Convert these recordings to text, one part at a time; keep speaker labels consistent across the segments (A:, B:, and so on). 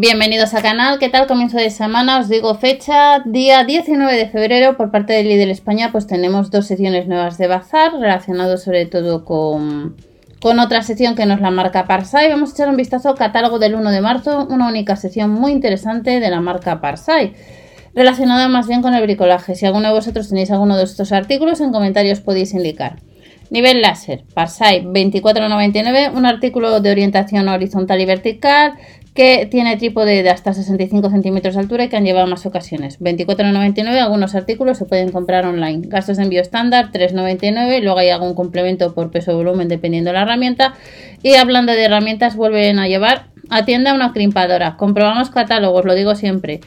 A: Bienvenidos al canal, ¿qué tal? Comienzo de semana, os digo fecha, día 19 de febrero por parte de Lidl España pues tenemos dos secciones nuevas de bazar relacionados sobre todo con, con otra sección que nos la marca Parsai. Vamos a echar un vistazo al catálogo del 1 de marzo, una única sección muy interesante de la marca Parsai relacionada más bien con el bricolaje. Si alguno de vosotros tenéis alguno de estos artículos, en comentarios podéis indicar. Nivel láser, Parsai 24,99, un artículo de orientación horizontal y vertical que tiene trípode de hasta 65 centímetros de altura y que han llevado más ocasiones. 24,99, algunos artículos se pueden comprar online. Gastos de envío estándar 3,99, luego hay algún complemento por peso o volumen dependiendo de la herramienta. Y hablando de herramientas, vuelven a llevar a tienda una crimpadora. Comprobamos catálogos, lo digo siempre.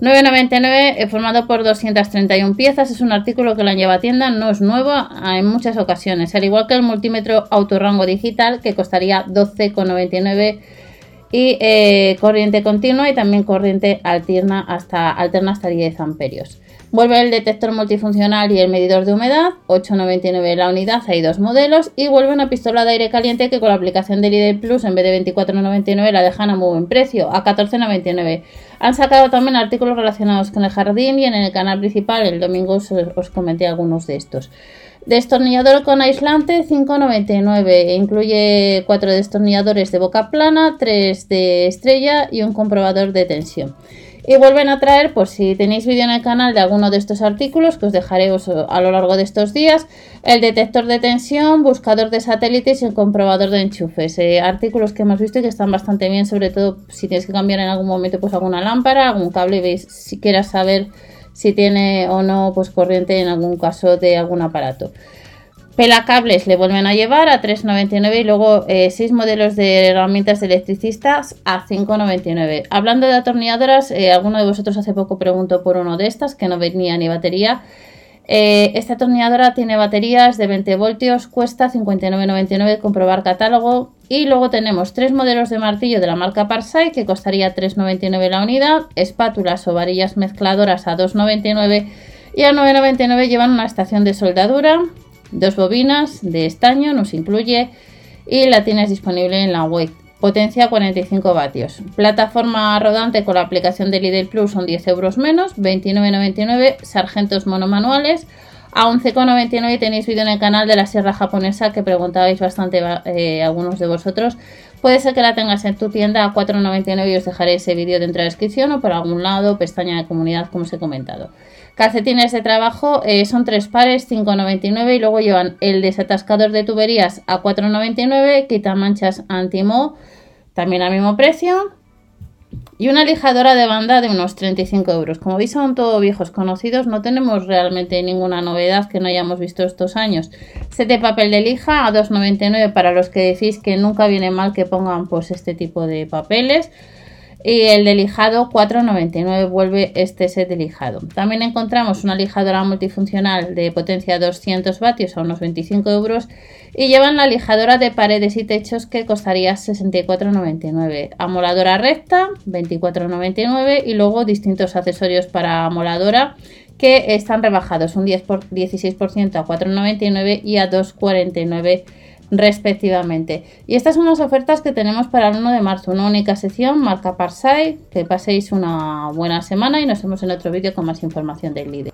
A: 9,99 eh, formado por 231 piezas. Es un artículo que la lleva a tienda, no es nuevo en muchas ocasiones, al igual que el multímetro autorrango digital que costaría 12,99 y eh, corriente continua y también corriente alterna hasta, alterna hasta 10 amperios. Vuelve el detector multifuncional y el medidor de humedad, 8,99 la unidad, hay dos modelos, y vuelve una pistola de aire caliente que con la aplicación del ID Plus en vez de 24,99 la dejan a muy buen precio, a 14,99. Han sacado también artículos relacionados con el jardín y en el canal principal el domingo os, comenté algunos de estos. Destornillador con aislante 5,99. Incluye cuatro destornilladores de boca plana, tres de estrella y un comprobador de tensión. Y vuelven a traer, por si tenéis vídeo en el canal de alguno de estos artículos, que os dejaré a lo largo de estos días, el detector de tensión, buscador de satélites y el comprobador de enchufes. Eh, artículos que hemos visto y que están bastante bien, sobre todo si tienes que cambiar en algún momento pues alguna lámpara, algún cable y veis si quieras saber si tiene o no pues corriente en algún caso de algún aparato. Pelacables le vuelven a llevar a 3,99 y luego 6 eh, modelos de herramientas de electricistas a 5,99. Hablando de atornilladoras, eh, alguno de vosotros hace poco preguntó por uno de estas que no venía ni batería. Eh, esta atornilladora tiene baterías de 20 voltios, cuesta 59,99 comprobar catálogo. Y luego tenemos tres modelos de martillo de la marca Parsai que costaría 3,99 la unidad, espátulas o varillas mezcladoras a 2,99 y a 9,99 llevan una estación de soldadura, dos bobinas de estaño, nos incluye y la tienes disponible en la web. Potencia 45 vatios. Plataforma rodante con la aplicación de Lidl Plus son 10 euros menos, 29,99. Sargentos monomanuales a 11,99 tenéis vídeo en el canal de la sierra japonesa que preguntabais bastante eh, algunos de vosotros. Puede ser que la tengas en tu tienda a 4,99 y os dejaré ese vídeo dentro de la descripción o por algún lado, pestaña de comunidad como os he comentado. Calcetines de trabajo eh, son tres pares, 5,99 y luego llevan el desatascador de tuberías a 4,99, quitamanchas antimo también al mismo precio. Y una lijadora de banda de unos 35 euros. Como veis son todos viejos conocidos, no tenemos realmente ninguna novedad que no hayamos visto estos años. Set de papel de lija a 2,99 para los que decís que nunca viene mal que pongan pues este tipo de papeles. Y el de lijado 4,99 vuelve este set de lijado. También encontramos una lijadora multifuncional de potencia 200 vatios a unos 25 euros. Y llevan la lijadora de paredes y techos que costaría 64,99. Amoladora recta 24,99 y luego distintos accesorios para amoladora que están rebajados un 10 por 16% a 4,99 y a 2,49 respectivamente. Y estas son las ofertas que tenemos para el 1 de marzo, una única sección, marca Parsai, que paséis una buena semana y nos vemos en otro vídeo con más información del líder.